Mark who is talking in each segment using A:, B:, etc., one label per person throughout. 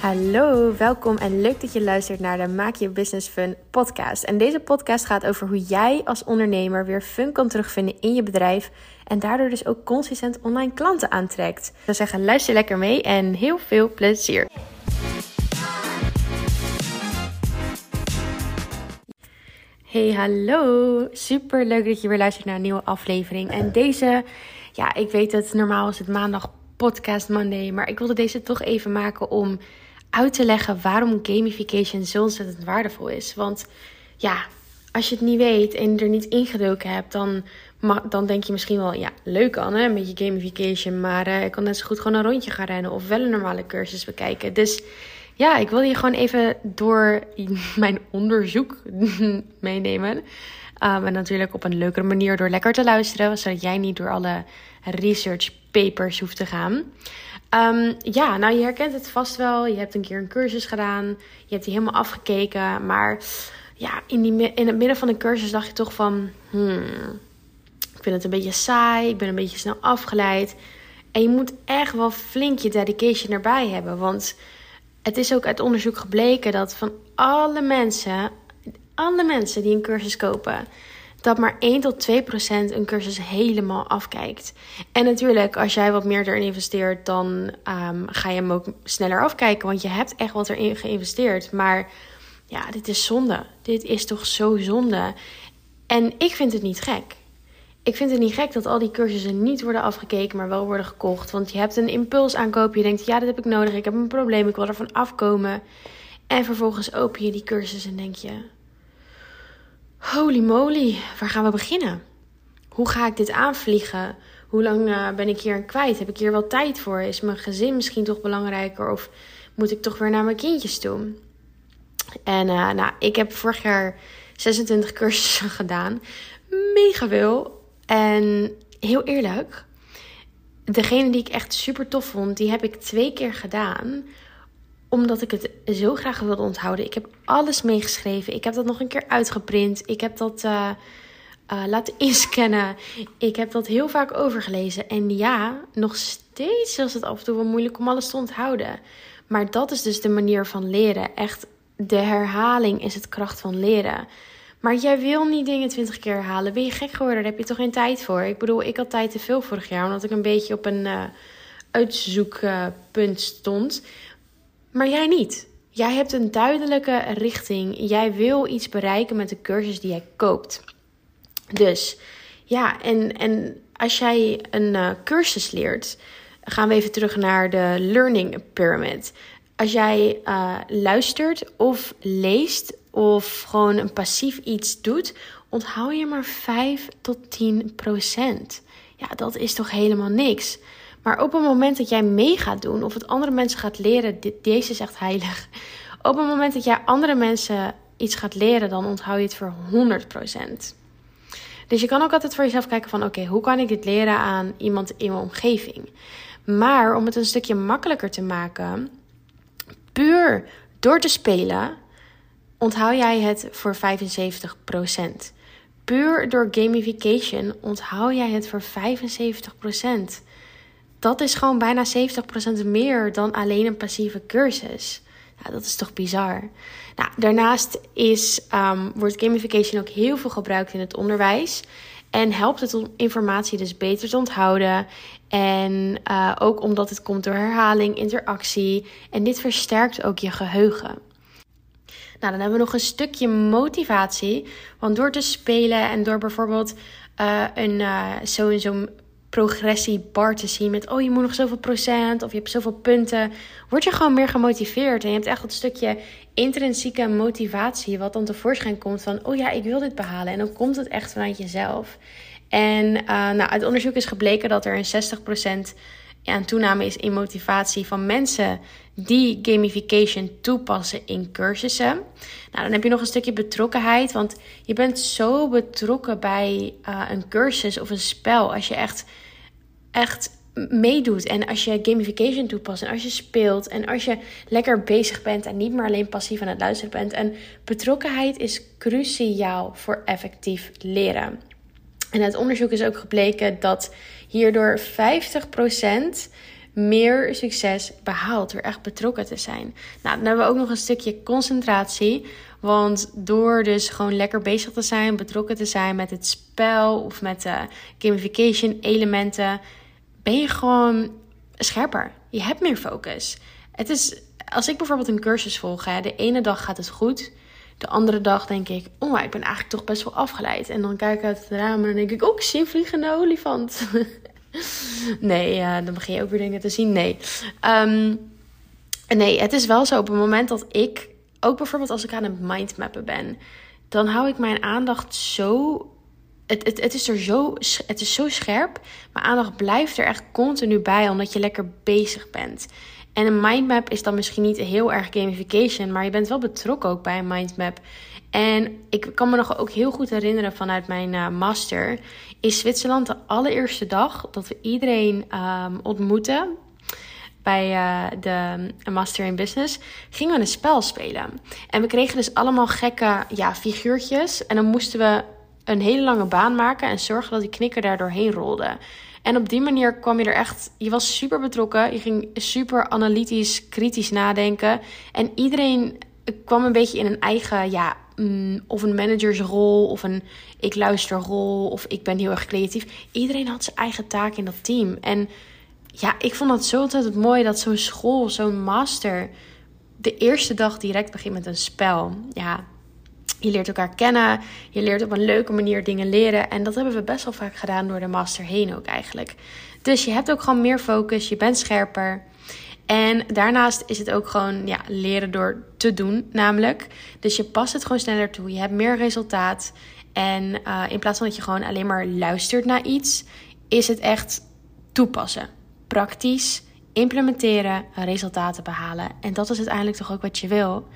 A: Hallo, welkom en leuk dat je luistert naar de Maak Je Business Fun podcast. En deze podcast gaat over hoe jij als ondernemer weer fun kan terugvinden in je bedrijf en daardoor dus ook consistent online klanten aantrekt. Ik zou zeggen, luister lekker mee en heel veel plezier. Hey, hallo. Super leuk dat je weer luistert naar een nieuwe aflevering. En deze, ja, ik weet het, normaal is het maandag podcast Monday, maar ik wilde deze toch even maken om uit te leggen waarom gamification zo ontzettend waardevol is. Want ja, als je het niet weet en er niet ingedoken hebt, dan, dan denk je misschien wel, ja, leuk Anne, een beetje gamification, maar uh, ik kan net zo goed gewoon een rondje gaan rennen of wel een normale cursus bekijken. Dus ja, ik wil je gewoon even door mijn onderzoek meenemen. Um, en natuurlijk op een leukere manier door lekker te luisteren, zodat jij niet door alle research papers hoeft te gaan. Um, ja, nou je herkent het vast wel. Je hebt een keer een cursus gedaan. Je hebt die helemaal afgekeken. Maar ja, in, die, in het midden van de cursus dacht je toch van... Hmm, ik vind het een beetje saai. Ik ben een beetje snel afgeleid. En je moet echt wel flink je dedication erbij hebben. Want het is ook uit onderzoek gebleken dat van alle mensen... Alle mensen die een cursus kopen dat maar 1 tot 2 procent een cursus helemaal afkijkt. En natuurlijk, als jij wat meer erin investeert, dan um, ga je hem ook sneller afkijken. Want je hebt echt wat erin geïnvesteerd. Maar ja, dit is zonde. Dit is toch zo zonde. En ik vind het niet gek. Ik vind het niet gek dat al die cursussen niet worden afgekeken, maar wel worden gekocht. Want je hebt een impuls aankoop. Je denkt, ja, dat heb ik nodig. Ik heb een probleem. Ik wil ervan afkomen. En vervolgens open je die cursus en denk je Holy moly, waar gaan we beginnen? Hoe ga ik dit aanvliegen? Hoe lang uh, ben ik hier kwijt? Heb ik hier wel tijd voor? Is mijn gezin misschien toch belangrijker? Of moet ik toch weer naar mijn kindjes toe? En uh, nou, ik heb vorig jaar 26 cursussen gedaan. Mega veel. En heel eerlijk, degene die ik echt super tof vond, die heb ik twee keer gedaan omdat ik het zo graag wilde onthouden. Ik heb alles meegeschreven. Ik heb dat nog een keer uitgeprint. Ik heb dat uh, uh, laten inscannen. Ik heb dat heel vaak overgelezen. En ja, nog steeds is het af en toe wel moeilijk om alles te onthouden. Maar dat is dus de manier van leren. Echt, de herhaling is het kracht van leren. Maar jij wil niet dingen twintig keer herhalen. Ben je gek geworden? Daar heb je toch geen tijd voor? Ik bedoel, ik had tijd te veel vorig jaar. Omdat ik een beetje op een uh, uitzoekpunt stond. Maar jij niet. Jij hebt een duidelijke richting. Jij wil iets bereiken met de cursus die jij koopt. Dus ja, en, en als jij een uh, cursus leert, gaan we even terug naar de Learning Pyramid. Als jij uh, luistert of leest of gewoon een passief iets doet, onthoud je maar 5 tot 10 procent. Ja, dat is toch helemaal niks. Maar op het moment dat jij mee gaat doen of het andere mensen gaat leren, deze is echt heilig. Op het moment dat jij andere mensen iets gaat leren, dan onthoud je het voor 100%. Dus je kan ook altijd voor jezelf kijken van oké, hoe kan ik dit leren aan iemand in mijn omgeving? Maar om het een stukje makkelijker te maken, puur door te spelen, onthoud jij het voor 75%. Puur door gamification onthoud jij het voor 75% dat is gewoon bijna 70% meer dan alleen een passieve cursus. Ja, dat is toch bizar. Nou, daarnaast is, um, wordt gamification ook heel veel gebruikt in het onderwijs. En helpt het om informatie dus beter te onthouden. En uh, ook omdat het komt door herhaling, interactie. En dit versterkt ook je geheugen. Nou, dan hebben we nog een stukje motivatie. Want door te spelen en door bijvoorbeeld uh, een uh, zo'n progressiebar te zien met oh je moet nog zoveel procent of je hebt zoveel punten, word je gewoon meer gemotiveerd en je hebt echt dat stukje intrinsieke motivatie wat dan tevoorschijn komt van oh ja ik wil dit behalen en dan komt het echt vanuit jezelf. En uh, nou, uit onderzoek is gebleken dat er een 60% aan toename is in motivatie van mensen die gamification toepassen in cursussen. Nou, dan heb je nog een stukje betrokkenheid, want je bent zo betrokken bij uh, een cursus of een spel als je echt, echt meedoet en als je gamification toepast en als je speelt en als je lekker bezig bent en niet meer alleen passief aan het luisteren bent. En betrokkenheid is cruciaal voor effectief leren. En uit onderzoek is ook gebleken dat hierdoor 50% meer succes behaalt door echt betrokken te zijn. Nou, dan hebben we ook nog een stukje concentratie. Want door dus gewoon lekker bezig te zijn, betrokken te zijn met het spel of met de gamification elementen, ben je gewoon scherper. Je hebt meer focus. Het is, als ik bijvoorbeeld een cursus volg, de ene dag gaat het goed. De andere dag denk ik, oh, ik ben eigenlijk toch best wel afgeleid. En dan kijk ik uit het raam en dan denk ik, oh, zie een vliegende olifant. nee, dan begin je ook weer dingen te zien. Nee. Um, nee, het is wel zo op het moment dat ik, ook bijvoorbeeld als ik aan het mindmappen ben, dan hou ik mijn aandacht zo. Het, het, het, is er zo, het is zo scherp. Mijn aandacht blijft er echt continu bij, omdat je lekker bezig bent. En een mindmap is dan misschien niet heel erg gamification, maar je bent wel betrokken ook bij een mindmap. En ik kan me nog ook heel goed herinneren vanuit mijn uh, master. In Zwitserland, de allereerste dag dat we iedereen um, ontmoeten bij uh, de Master in Business, gingen we een spel spelen. En we kregen dus allemaal gekke ja, figuurtjes. En dan moesten we een hele lange baan maken en zorgen dat die knikker daar doorheen rolde. En op die manier kwam je er echt. Je was super betrokken. Je ging super analytisch, kritisch nadenken. En iedereen kwam een beetje in een eigen, ja, mm, of een managersrol, of een ik luister rol, of ik ben heel erg creatief. Iedereen had zijn eigen taak in dat team. En ja, ik vond dat zo ontzettend mooi dat zo'n school, zo'n master, de eerste dag direct begint met een spel. Ja, je leert elkaar kennen. Je leert op een leuke manier dingen leren. En dat hebben we best wel vaak gedaan door de master heen ook eigenlijk. Dus je hebt ook gewoon meer focus. Je bent scherper. En daarnaast is het ook gewoon ja, leren door te doen, namelijk. Dus je past het gewoon sneller toe. Je hebt meer resultaat. En uh, in plaats van dat je gewoon alleen maar luistert naar iets, is het echt toepassen. Praktisch implementeren, resultaten behalen. En dat is uiteindelijk toch ook wat je wil.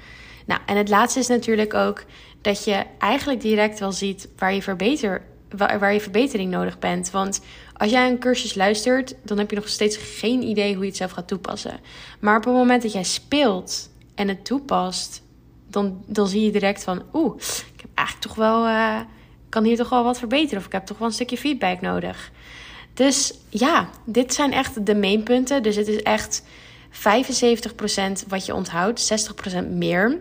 A: Nou, en het laatste is natuurlijk ook dat je eigenlijk direct wel ziet waar je, verbeter, waar, je verbetering nodig bent. Want als jij een cursus luistert, dan heb je nog steeds geen idee hoe je het zelf gaat toepassen. Maar op het moment dat jij speelt en het toepast, dan, dan zie je direct van, oeh, ik heb eigenlijk toch wel, uh, kan hier toch wel wat verbeteren. Of ik heb toch wel een stukje feedback nodig. Dus ja, dit zijn echt de mainpunten. Dus het is echt 75% wat je onthoudt, 60% meer.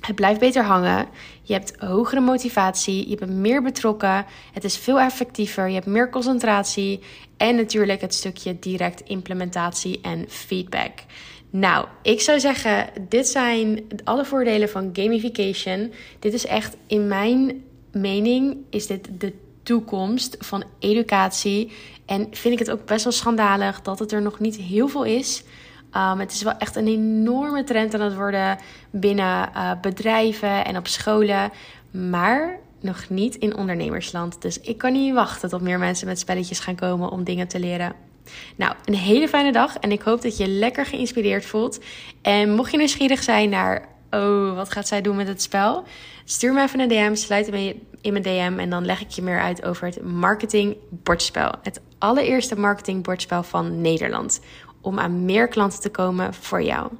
A: Het blijft beter hangen. Je hebt hogere motivatie. Je bent meer betrokken. Het is veel effectiever. Je hebt meer concentratie. En natuurlijk het stukje direct implementatie en feedback. Nou, ik zou zeggen, dit zijn alle voordelen van gamification. Dit is echt, in mijn mening, is dit de toekomst van educatie. En vind ik het ook best wel schandalig dat het er nog niet heel veel is. Um, het is wel echt een enorme trend aan het worden binnen uh, bedrijven en op scholen. Maar nog niet in ondernemersland. Dus ik kan niet wachten tot meer mensen met spelletjes gaan komen om dingen te leren. Nou, een hele fijne dag en ik hoop dat je lekker geïnspireerd voelt. En mocht je nieuwsgierig zijn naar, oh, wat gaat zij doen met het spel? Stuur me even een DM, sluit me in mijn DM en dan leg ik je meer uit over het marketing bordspel. Het allereerste marketing bordspel van Nederland om aan meer klanten te komen voor jou.